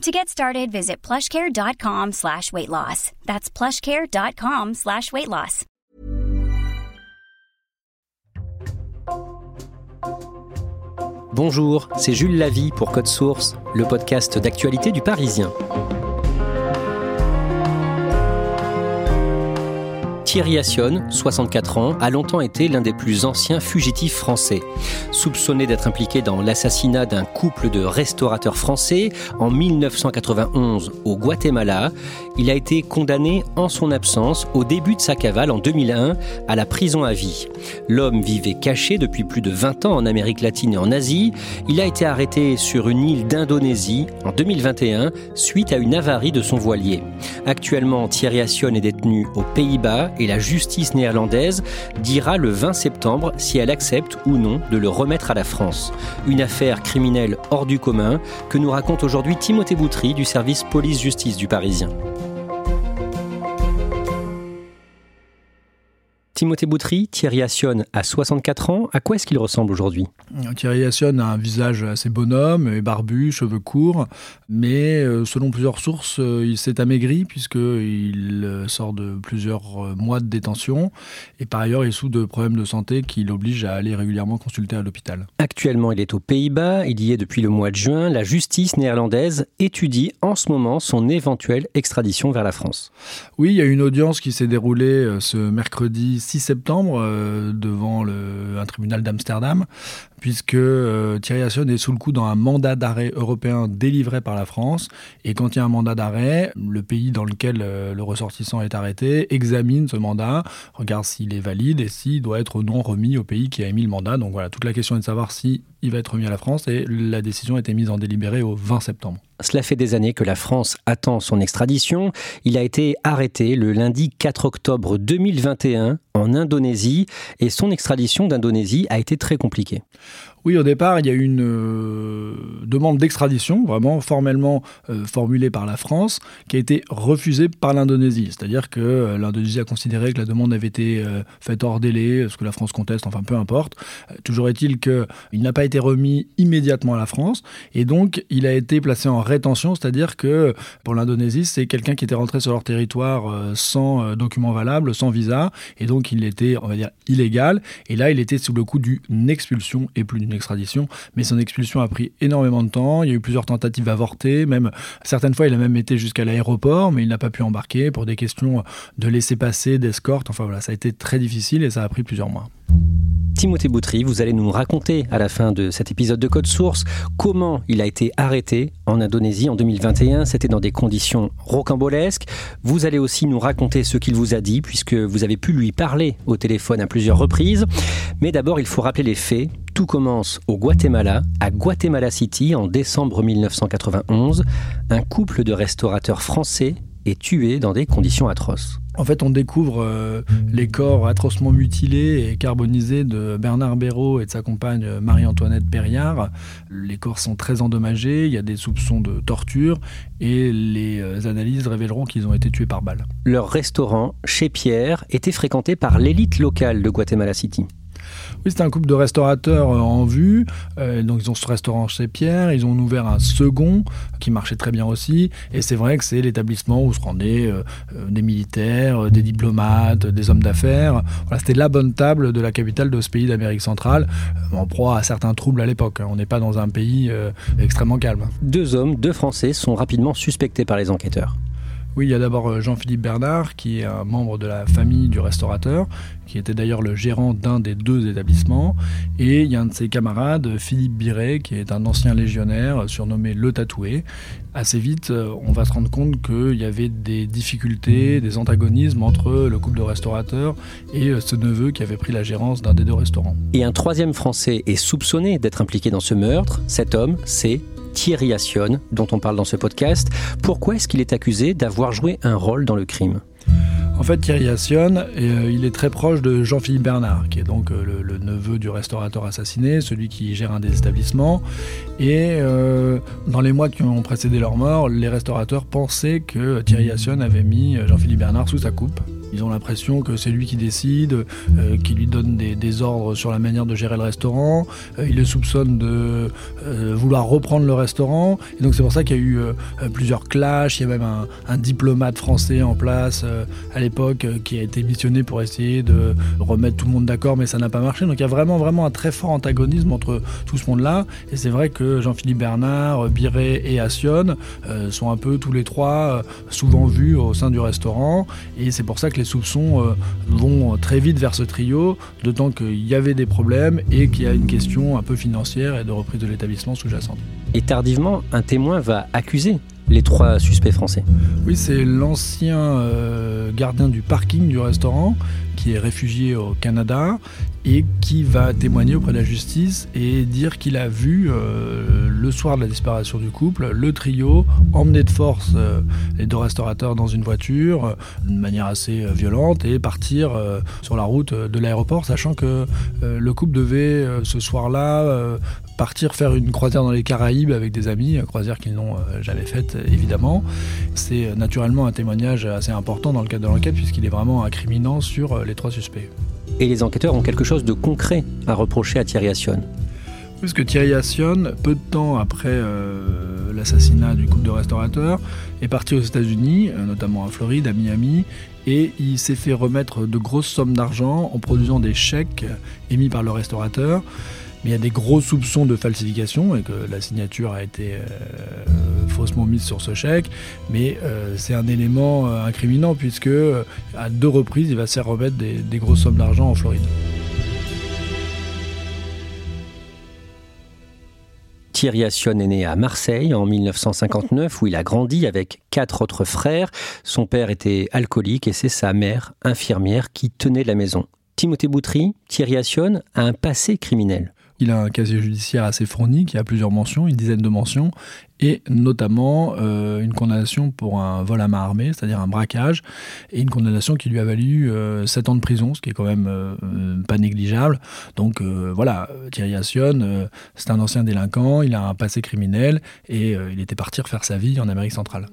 To get started, visit plushcare.com slash weight loss. That's plushcare.com slash weight loss. Bonjour, c'est Jules Lavie pour Code Source, le podcast d'actualité du Parisien. Thierry Assion, 64 ans, a longtemps été l'un des plus anciens fugitifs français. Soupçonné d'être impliqué dans l'assassinat d'un couple de restaurateurs français en 1991 au Guatemala, il a été condamné en son absence au début de sa cavale en 2001 à la prison à vie. L'homme vivait caché depuis plus de 20 ans en Amérique latine et en Asie. Il a été arrêté sur une île d'Indonésie en 2021 suite à une avarie de son voilier. Actuellement, Thierry Assion est détenu aux Pays-Bas et la justice néerlandaise dira le 20 septembre si elle accepte ou non de le remettre à la France. Une affaire criminelle hors du commun que nous raconte aujourd'hui Timothée Boutry du service police-justice du Parisien. Timothée Boutry, Thierry Assion a 64 ans. À quoi est-ce qu'il ressemble aujourd'hui? Thierry Assion a un visage assez bonhomme, barbu, cheveux courts, mais euh, selon plusieurs sources, euh, il s'est amaigri puisqu'il euh, sort de plusieurs mois de détention et par ailleurs il souffre de problèmes de santé qui l'obligent à aller régulièrement consulter à l'hôpital. Actuellement, il est aux Pays-Bas, il y est depuis le mois de juin. La justice néerlandaise étudie en ce moment son éventuelle extradition vers la France. Oui, il y a une audience qui s'est déroulée ce mercredi 6 septembre euh, devant un tribunal d'Amsterdam, puisque euh, Thierry Assion est sous le coup dans un mandat d'arrêt européen délivré par la France. Et quand il y a un mandat d'arrêt, le pays dans lequel euh, le ressortissant est arrêté examine ce mandat, regarde s'il est valide et s'il doit être ou non remis au pays qui a émis le mandat. Donc voilà, toute la question est de savoir si il va être remis à la France et la décision a été mise en délibéré au 20 septembre. Cela fait des années que la France attend son extradition. Il a été arrêté le lundi 4 octobre 2021 en Indonésie et son extradition d'Indonésie a été très compliquée. Oui, au départ, il y a eu une euh, demande d'extradition, vraiment formellement euh, formulée par la France, qui a été refusée par l'Indonésie. C'est-à-dire que euh, l'Indonésie a considéré que la demande avait été faite hors délai, ce que la France conteste, enfin peu importe. toujours est-il qu'il n'a pas été remis immédiatement à la France, et donc il a été placé en rétention, c'est-à-dire que pour l'Indonésie, c'est quelqu'un qui était rentré sur leur territoire sans document valable, sans visa, et donc il était, on va dire, illégal, et là il était sous le coup d'une expulsion et plus extradition, mais son expulsion a pris énormément de temps. Il y a eu plusieurs tentatives avortées, même certaines fois il a même été jusqu'à l'aéroport, mais il n'a pas pu embarquer pour des questions de laisser passer, d'escorte. Enfin voilà, ça a été très difficile et ça a pris plusieurs mois. Timothée Boutry, vous allez nous raconter à la fin de cet épisode de Code Source comment il a été arrêté en Indonésie en 2021. C'était dans des conditions rocambolesques. Vous allez aussi nous raconter ce qu'il vous a dit, puisque vous avez pu lui parler au téléphone à plusieurs reprises. Mais d'abord, il faut rappeler les faits. Tout commence au Guatemala, à Guatemala City, en décembre 1991. Un couple de restaurateurs français est tué dans des conditions atroces. En fait, on découvre euh, les corps atrocement mutilés et carbonisés de Bernard Béraud et de sa compagne euh, Marie-Antoinette Perriard. Les corps sont très endommagés, il y a des soupçons de torture et les euh, analyses révéleront qu'ils ont été tués par balle. Leur restaurant, chez Pierre, était fréquenté par l'élite locale de Guatemala City. Oui, c'était un couple de restaurateurs euh, en vue. Euh, donc, ils ont ce restaurant chez Pierre. Ils ont ouvert un second qui marchait très bien aussi. Et c'est vrai que c'est l'établissement où se rendaient euh, des militaires, des diplomates, des hommes d'affaires. Voilà, c'était la bonne table de la capitale de ce pays d'Amérique centrale, en proie à certains troubles à l'époque. On n'est pas dans un pays extrêmement calme. Deux hommes, deux Français, sont rapidement suspectés par les enquêteurs. Oui, il y a d'abord Jean-Philippe Bernard, qui est un membre de la famille du restaurateur, qui était d'ailleurs le gérant d'un des deux établissements. Et il y a un de ses camarades, Philippe Biret, qui est un ancien légionnaire, surnommé Le Tatoué. Assez vite, on va se rendre compte qu'il y avait des difficultés, des antagonismes entre le couple de restaurateurs et ce neveu qui avait pris la gérance d'un des deux restaurants. Et un troisième Français est soupçonné d'être impliqué dans ce meurtre. Cet homme, c'est Thierry Assion, dont on parle dans ce podcast. Pourquoi est-ce qu'il est accusé d'avoir joué un rôle dans le crime? En fait, Thierry Assion, euh, il est très proche de Jean-Philippe Bernard, qui est donc euh, le, neveu du restaurateur assassiné, celui qui gère un des établissements. Et euh, dans les mois qui ont précédé leur mort, les restaurateurs pensaient que Thierry Assion avait mis Jean-Philippe Bernard sous sa coupe. Ils ont l'impression que c'est lui qui décide, euh, qui lui donne des, ordres sur la manière de gérer le restaurant. Euh, ils le soupçonnent de euh, vouloir reprendre le restaurant. Et donc c'est pour ça qu'il y a eu plusieurs clashs. Il y a même un, diplomate français en place à l'époque qui a été missionné pour essayer de remettre tout le monde d'accord, mais ça n'a pas marché. Donc il y a vraiment, vraiment un très fort antagonisme entre tout ce monde-là. Et c'est vrai que Jean-Philippe Bernard, Biret et Assion sont un peu tous les trois souvent vus au sein du restaurant. Et c'est pour ça que les soupçons euh, vont très vite vers ce trio, d'autant qu'il y avait des problèmes et qu'il y a une question un peu financière et de reprise de l'établissement sous-jacente. Et tardivement, un témoin va accuser les trois suspects français. Oui, c'est l'ancien euh, gardien du parking du restaurant qui est réfugié au Canada et qui va témoigner auprès de la justice et dire qu'il a vu euh, le soir de la disparition du couple le trio emmener de force euh, les deux restaurateurs dans une voiture euh, de manière assez violente et partir sur la route de l'aéroport sachant que le couple devait ce soir-là partir faire une croisière dans les Caraïbes avec des amis, croisière qu'ils n'ont jamais faite évidemment. C'est naturellement un témoignage assez important dans le cadre de l'enquête puisqu'il est vraiment incriminant sur les trois suspects et les enquêteurs ont quelque chose de concret à reprocher à Thierry Assion. Puisque Thierry Assion, peu de temps après euh, l'assassinat du couple de restaurateurs, est parti aux États-Unis, euh, notamment à Floride, à Miami, et il s'est fait remettre de grosses sommes d'argent en produisant des chèques émis par le restaurateur mais il y a des gros soupçons de falsification et que la signature a été euh, faussement mise sur ce chèque. Mais euh, c'est un élément euh, incriminant puisque à deux reprises, il va se faire remettre des, grosses sommes d'argent en Floride. Thierry Assion est né à Marseille en 1959 où il a grandi avec quatre autres frères. Son père était alcoolique et c'est sa mère, infirmière, qui tenait la maison. Timothée Boutry, Thierry Assion a un passé criminel. Il a un casier judiciaire assez fourni qui a plusieurs mentions, une dizaine de mentions, et notamment euh, une condamnation pour un vol à main armée, c'est-à-dire un braquage, et une condamnation qui lui a valu euh, 7 ans de prison, ce qui est quand même euh, pas négligeable. Donc euh, voilà, Thierry Assion, c'est un ancien délinquant, il a un passé criminel, et il était parti refaire sa vie en Amérique centrale.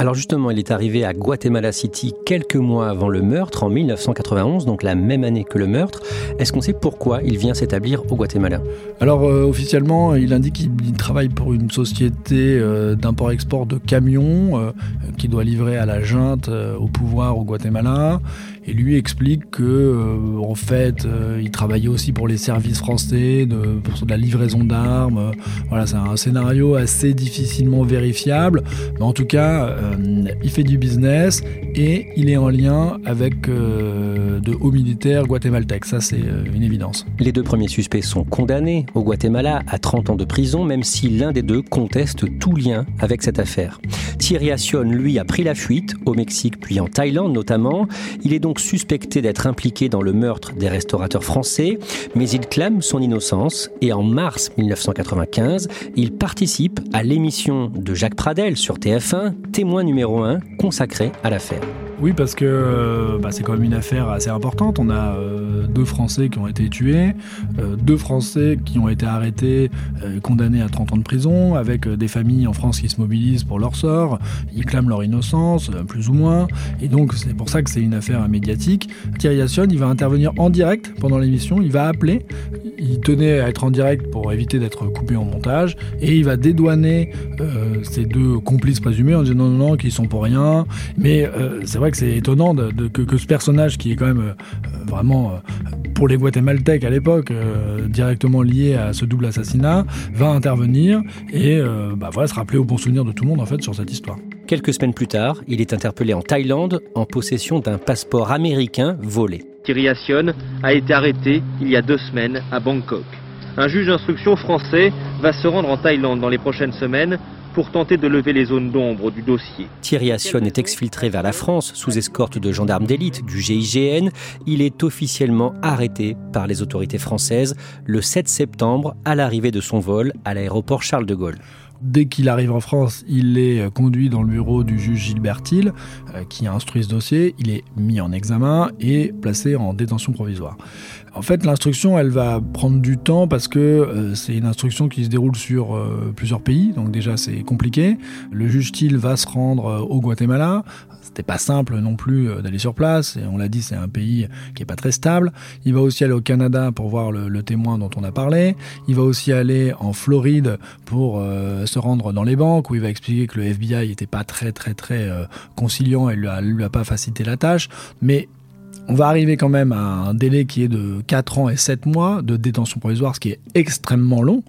Alors justement, il est arrivé à Guatemala City quelques mois avant le meurtre, en 1991, donc la même année que le meurtre. Est-ce qu'on sait pourquoi il vient s'établir au Guatemala? Alors euh, officiellement, il indique qu'il travaille pour une société euh, d'import-export de camions euh, qui doit livrer à la junte au pouvoir au Guatemala. Et lui explique que en fait, il travaillait aussi pour les services français, de, la livraison d'armes. Voilà, c'est un scénario assez difficilement vérifiable, mais en tout cas euh, il fait du business et il est en lien avec euh, de hauts militaires guatémaltèques. Ça, c'est euh, une évidence. Les deux premiers suspects sont condamnés au Guatemala à 30 ans de prison, même si l'un des deux conteste tout lien avec cette affaire. Thierry Assion, lui, a pris la fuite au Mexique puis en Thaïlande notamment. Il est donc suspecté d'être impliqué dans le meurtre des restaurateurs français, mais il clame son innocence et en mars 1995, il participe à l'émission de Jacques Pradel sur TF1, témoin numéro un consacré à l'affaire. Oui, parce que euh, bah, c'est quand même une affaire assez importante. On a euh, deux Français qui ont été tués, euh, deux Français qui ont été arrêtés, condamnés à 30 ans de prison, avec des familles en France qui se mobilisent pour leur sort. Ils clament leur innocence, plus ou moins. Et donc, c'est pour ça que c'est une affaire médiatique. Thierry Assion, il va intervenir en direct pendant l'émission. Il va appeler. Il tenait à être en direct pour éviter d'être coupé en montage. Et il va dédouaner ces deux complices présumés en disant non, non, non, qu'ils sont pour rien. Mais c'est vrai que c'est étonnant que, ce personnage qui est quand même euh, vraiment euh, pour les Guatémaltèques à l'époque euh, directement lié à ce double assassinat va intervenir et bah, se rappeler au bon souvenir de tout le monde en fait sur cette histoire. Quelques semaines plus tard, il est interpellé en Thaïlande en possession d'un passeport américain volé. Thierry Assion a été arrêté il y a deux semaines à Bangkok. Un juge d'instruction français va se rendre en Thaïlande dans les prochaines semaines pour tenter de lever les zones d'ombre du dossier. Thierry Assion est exfiltré vers la France sous escorte de gendarmes d'élite du GIGN. Il est officiellement arrêté par les autorités françaises le 7 septembre à l'arrivée de son vol à l'aéroport Charles de Gaulle. Dès qu'il arrive en France, il est conduit dans le bureau du juge Gilbert Thiel, euh, qui instruit ce dossier. Il est mis en examen et placé en détention provisoire. En fait, l'instruction, elle va prendre du temps parce que euh, c'est une instruction qui se déroule sur euh, plusieurs pays, donc déjà c'est compliqué. Le juge Thiel va se rendre au Guatemala, c'était pas simple non plus euh, d'aller sur place. Et on l'a dit, c'est un pays qui est pas très stable. Il va aussi aller au Canada pour voir le, témoin dont on a parlé. Il va aussi aller en Floride pour euh, se rendre dans les banques où il va expliquer que le FBI était pas très très très euh, conciliant et lui a, lui a pas facilité la tâche. Mais on va arriver quand même à un délai qui est de 4 ans et 7 mois de détention provisoire, ce qui est extrêmement long.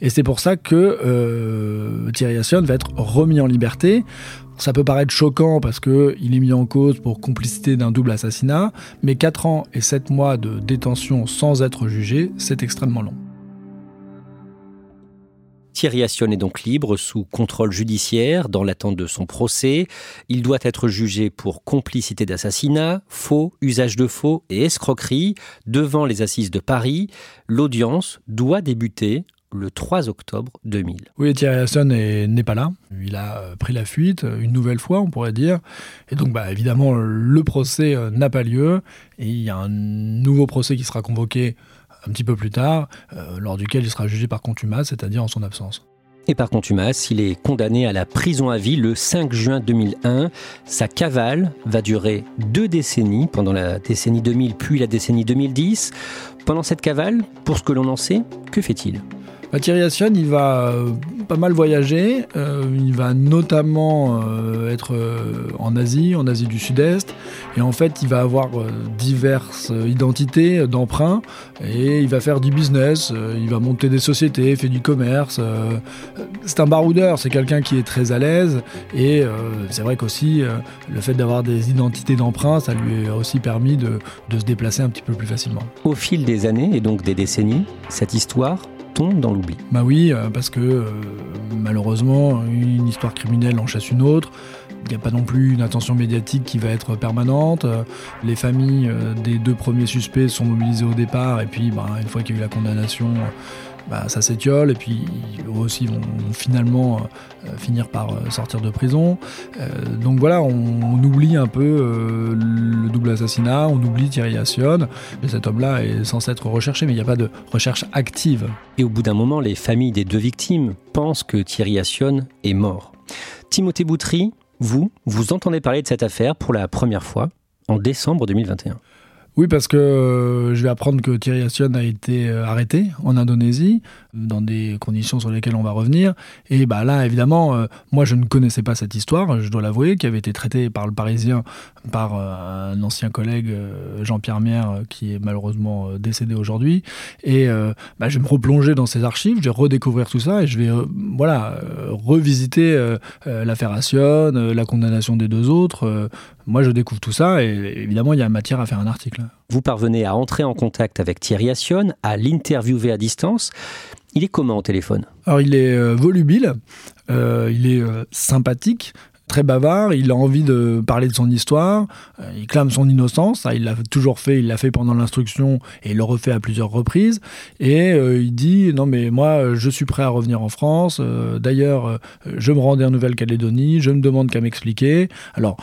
Et c'est pour ça que euh, Thierry Assion va être remis en liberté. Ça peut paraître choquant parce qu'il est mis en cause pour complicité d'un double assassinat, mais 4 ans et 7 mois de détention sans être jugé, c'est extrêmement long. Assion est donc libre sous contrôle judiciaire dans l'attente de son procès. Il doit être jugé pour complicité d'assassinat, faux, usage de faux et escroquerie devant les assises de Paris. L'audience doit débuter le 3 octobre 2000. Oui, Thierry n'est pas là. Il a euh, pris la fuite euh, une nouvelle fois, on pourrait dire. Et donc, bah, évidemment, le procès euh, n'a pas lieu. Et il y a un nouveau procès qui sera convoqué un petit peu plus tard, lors duquel il sera jugé par contumace, c'est-à-dire en son absence. Et par contumace, il est condamné à la prison à vie le 5 juin 2001. Sa cavale va durer deux décennies, pendant la décennie 2000 puis la décennie 2010. Pendant cette cavale, pour ce que l'on en sait, que fait-il? Thierry Assion, il va euh, pas mal voyager. Euh, il va notamment euh, être en Asie, en Asie du Sud-Est. Et en fait, il va avoir diverses identités d'emprunt. Et il va faire du business. il va monter des sociétés, faire du commerce. c'est un baroudeur. C'est quelqu'un qui est très à l'aise. Et c'est vrai qu'aussi, le fait d'avoir des identités d'emprunt, ça lui a aussi permis de se déplacer un petit peu plus facilement. Au fil des années et donc des décennies, cette histoire dans l'oubli. Bah oui, euh, parce que euh, malheureusement, une histoire criminelle en chasse une autre. Il n'y a pas non plus une attention médiatique qui va être permanente. Euh, les familles des deux premiers suspects sont mobilisées au départ, et puis bah, une fois qu'il y a eu la condamnation, bah, ça s'étiole et puis eux aussi vont, finalement euh, finir par euh, sortir de prison. Euh, donc voilà, on, oublie un peu le double assassinat, on oublie Thierry Assion. Et cet homme-là est censé être recherché, mais il n'y a pas de recherche active. Et au bout d'un moment, les familles des deux victimes pensent que Thierry Assion est mort. Timothée Boutry, vous, vous entendez parler de cette affaire pour la première fois en décembre 2021. Oui, parce que euh, je vais apprendre que Thierry Assion a été euh, arrêté en Indonésie, dans des conditions sur lesquelles on va revenir. Et bah là, évidemment, euh, moi, je ne connaissais pas cette histoire, je dois l'avouer, qui avait été traitée par le Parisien, par un ancien collègue, Jean-Pierre Mière, qui est malheureusement décédé aujourd'hui. Et bah, je vais me replonger dans ses archives, je vais redécouvrir tout ça et je vais voilà, revisiter l'affaire Assion, la condamnation des deux autres. moi, je découvre tout ça et évidemment, il y a matière à faire un article. Vous parvenez à entrer en contact avec Thierry Assion, à l'interviewer à distance. Il est comment au téléphone? Alors il est euh, volubile, euh, il est euh, sympathique, très bavard, il a envie de parler de son histoire, euh, il clame son innocence, il l'a toujours fait, il l'a fait pendant l'instruction et il le refait à plusieurs reprises, et euh, il dit non mais moi je suis prêt à revenir en France, euh, d'ailleurs je me rendais en Nouvelle-Calédonie, je ne demande qu'à m'expliquer. Alors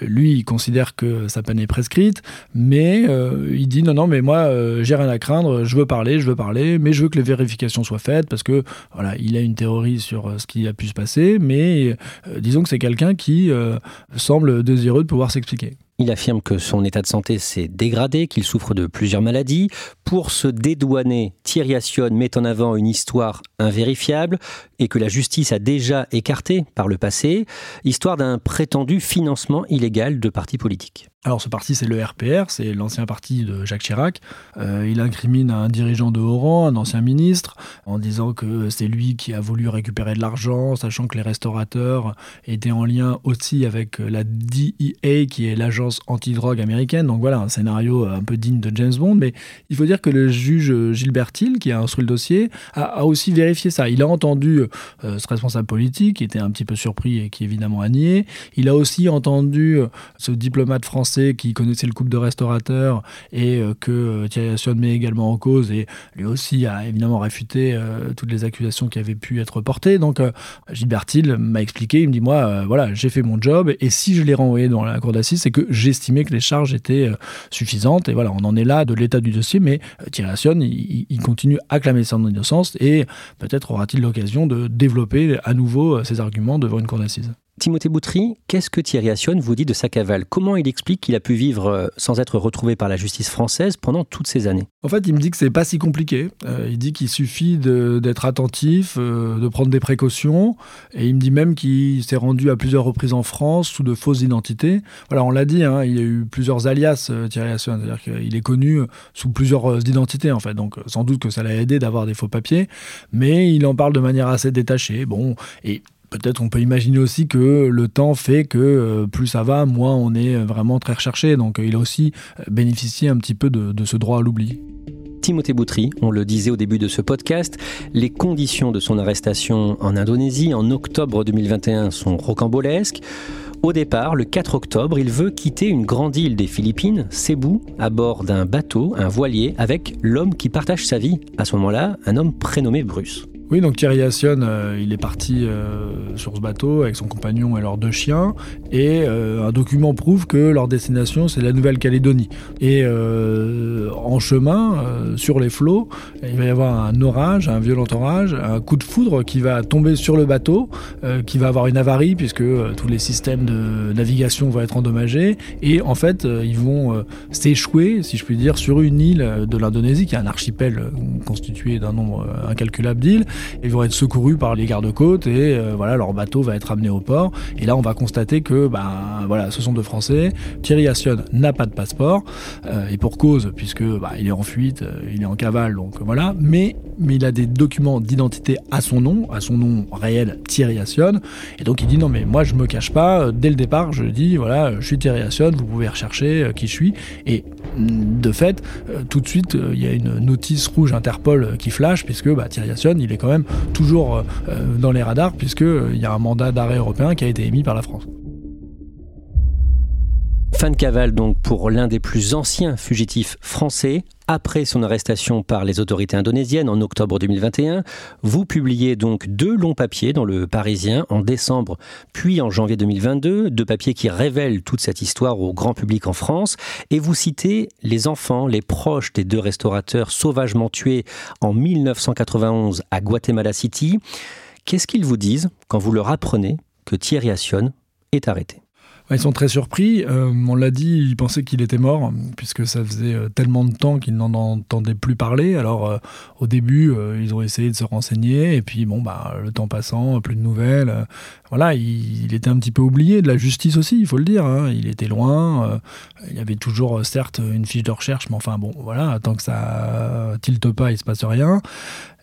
lui il considère que sa peine est prescrite, mais il dit non non mais moi j'ai rien à craindre, je veux parler, je veux parler, mais je veux que les vérifications soient faites parce que voilà il a une théorie sur ce qui a pu se passer, mais disons que c'est quelqu'un qui euh, semble désireux de pouvoir s'expliquer. Il affirme que son état de santé s'est dégradé, qu'il souffre de plusieurs maladies. Pour se dédouaner, Thierry Assion met en avant une histoire invérifiable, et que la justice a déjà écarté par le passé, histoire d'un prétendu financement illégal de partis politiques. Alors ce parti, c'est le RPR, c'est l'ancien parti de Jacques Chirac. Euh, il incrimine un dirigeant de haut rang, un ancien ministre, en disant que c'est lui qui a voulu récupérer de l'argent, sachant que les restaurateurs étaient en lien aussi avec la DEA, qui est l'agence antidrogue américaine. Donc voilà, un scénario un peu digne de James Bond. Mais il faut dire que le juge Gilbert Hill, qui a instruit le dossier, a, aussi vérifié ça. Il a entendu euh, ce responsable politique, qui était un petit peu surpris et qui évidemment a nié. Il a aussi entendu euh, ce diplomate français qui connaissait le couple de restaurateurs et euh, que Thierry Assion met également en cause et lui aussi a évidemment réfuté toutes les accusations qui avaient pu être portées. Donc Gilbert Hill m'a expliqué, il me dit moi voilà j'ai fait mon job et si je l'ai renvoyé dans la cour d'assises c'est que j'estimais que les charges étaient suffisantes et voilà on en est là de l'état du dossier mais Thierry Assion il, continue à clamer son innocence et peut-être aura-t-il l'occasion de développer à nouveau ses arguments devant une cour d'assises. Timothée Boutry, qu'est-ce que Thierry Assion vous dit de sa cavale? Comment il explique qu'il a pu vivre euh, sans être retrouvé par la justice française pendant toutes ces années? En fait, il me dit que c'est pas si compliqué. Euh, il dit qu'il suffit d'être attentif, euh, de prendre des précautions, et il me dit même qu'il s'est rendu à plusieurs reprises en France sous de fausses identités. Voilà, on l'a dit, hein, il y a eu plusieurs alias Thierry Assion, c'est-à-dire qu'il est connu sous plusieurs identités en fait. Donc sans doute que ça l'a aidé d'avoir des faux papiers, mais il en parle de manière assez détachée. Bon, et Peut-être on peut imaginer aussi que le temps fait que euh, plus ça va, moins on est vraiment très recherché. Donc il a aussi euh, bénéficié un petit peu de, ce droit à l'oubli. Timothée Boutry, on le disait au début de ce podcast, les conditions de son arrestation en Indonésie en octobre 2021 sont rocambolesques. Au départ, le 4 octobre, il veut quitter une grande île des Philippines, Cebu, à bord d'un bateau, un voilier, avec l'homme qui partage sa vie. À ce moment-là, un homme prénommé Bruce. Oui, donc Thierry Assion, euh, il est parti euh, sur ce bateau avec son compagnon et leurs deux chiens, et euh, un document prouve que leur destination c'est la Nouvelle-Calédonie. Et en chemin, sur les flots, il va y avoir un orage, un violent orage, un coup de foudre qui va tomber sur le bateau, qui va avoir une avarie puisque tous les systèmes de navigation vont être endommagés, et en fait ils vont s'échouer, si je puis dire, sur une île de l'Indonésie qui est un archipel constitué d'un nombre incalculable d'îles ils vont être secourus par les gardes-côtes et euh, voilà, leur bateau va être amené au port. Et là, on va constater que ben, voilà, ce sont deux Français. Thierry Assion n'a pas de passeport euh, et pour cause, puisque bah, il est en fuite, euh, il est en cavale, donc voilà. Mais, mais il a des documents d'identité à son nom, à son nom réel, Thierry Assion. Et donc il dit non, mais moi je me cache pas. Dès le départ, je dis voilà, je suis Thierry Assion, vous pouvez rechercher qui je suis. Et mm, de fait, tout de suite, il y a une notice rouge Interpol qui flash, puisque bah, Thierry Assion, il est toujours euh, dans les radars, puisqu'il euh, y a un mandat d'arrêt européen qui a été émis par la France. Fin de cavale donc pour l'un des plus anciens fugitifs français. Après son arrestation par les autorités indonésiennes en octobre 2021, vous publiez donc deux longs papiers dans le Parisien en décembre puis en janvier 2022, deux papiers qui révèlent toute cette histoire au grand public en France, et vous citez les enfants, les proches des deux restaurateurs sauvagement tués en 1991 à Guatemala City. Qu'est-ce qu'ils vous disent quand vous leur apprenez que Thierry Assion est arrêté? Ils sont très surpris. Euh, on l'a dit, ils pensaient qu'il était mort, puisque ça faisait euh, tellement de temps qu'ils n'en entendaient plus parler. Alors, euh, au début, ils ont essayé de se renseigner, et puis, bon, bah, le temps passant, plus de nouvelles. voilà, il, était un petit peu oublié de la justice aussi, il faut le dire. Hein. Il était loin. il y avait toujours, certes, une fiche de recherche, mais enfin, bon, voilà, tant que ça tilte pas, il se passe rien.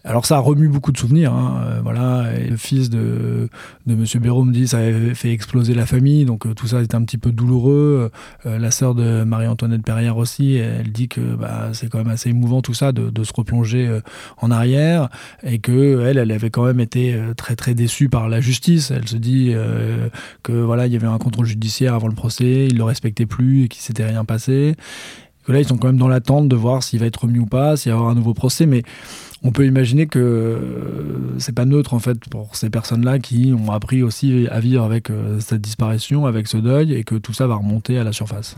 Alors ça a remu beaucoup de souvenirs. Hein. Euh, voilà, le fils de, de Monsieur Béraud me dit ça avait fait exploser la famille, donc euh, tout ça est un petit peu douloureux. Euh, la sœur de Marie-Antoinette Perrière aussi, elle dit que bah, c'est quand même assez émouvant tout ça de, de se replonger en arrière et que elle, elle avait quand même été très très déçue par la justice. Elle se dit que voilà, il y avait un contrôle judiciaire avant le procès, il le respectait plus et qu'il s'était rien passé. Que là, ils sont quand même dans l'attente de voir s'il va être remis ou pas, s'il va y avoir un nouveau procès, mais on peut imaginer que euh, c'est pas neutre en fait pour ces personnes-là qui ont appris aussi à vivre avec euh, cette disparition, avec ce deuil, et que tout ça va remonter à la surface.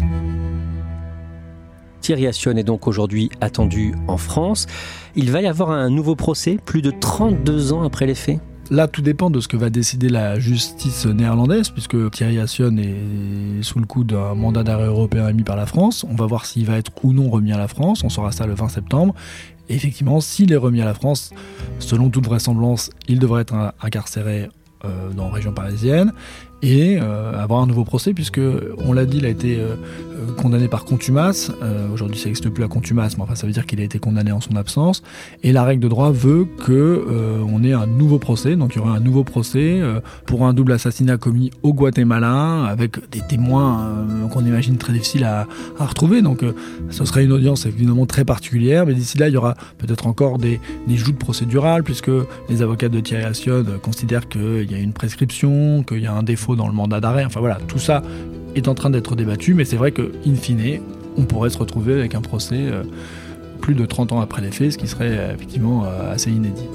Thierry Assion est donc aujourd'hui attendu en France. Il va y avoir un nouveau procès plus de 32 ans après les faits? Là, tout dépend de ce que va décider la justice néerlandaise, puisque Thierry Assion est sous le coup d'un mandat d'arrêt européen émis par la France. On va voir s'il va être ou non remis à la France. On saura ça le 20 septembre. Effectivement, s'il est remis à la France, selon toute vraisemblance, il devrait être incarcéré euh, dans la région parisienne et euh, avoir un nouveau procès puisque on l'a dit il a été euh, condamné par contumace. Aujourd'hui ça n'existe plus la contumace mais enfin ça veut dire qu'il a été condamné en son absence. Et la règle de droit veut que on ait un nouveau procès. Donc il y aura un nouveau procès pour un double assassinat commis au Guatemala avec des témoins qu'on imagine très difficiles à, à retrouver. Donc ce serait une audience évidemment très particulière mais d'ici là il y aura peut-être encore des, des joutes procédurales puisque les avocats de Thierry Assion considèrent qu'il y a une prescription qu'il y a un défaut dans le mandat d'arrêt. Enfin voilà, tout ça est en train d'être débattu, mais c'est vrai que, in fine, on pourrait se retrouver avec un procès euh, plus de 30 ans après les faits, ce qui serait euh, effectivement euh, assez inédit.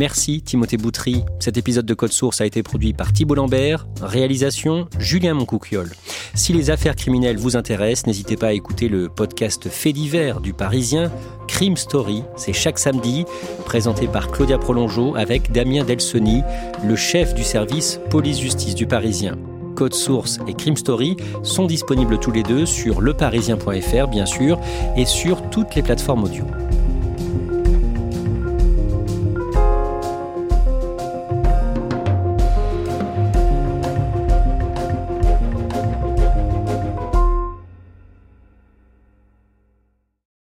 Merci Timothée Boutry. Cet épisode de Code Source a été produit par Thibault Lambert, réalisation Julien Moncouquiole. Si les affaires criminelles vous intéressent, n'hésitez pas à écouter le podcast Fait divers du Parisien, Crime Story, c'est chaque samedi, présenté par Claudia Prolongeau avec Damien Delsoni, le chef du service police-justice du Parisien. Code Source et Crime Story sont disponibles tous les deux sur leparisien.fr bien sûr et sur toutes les plateformes audio.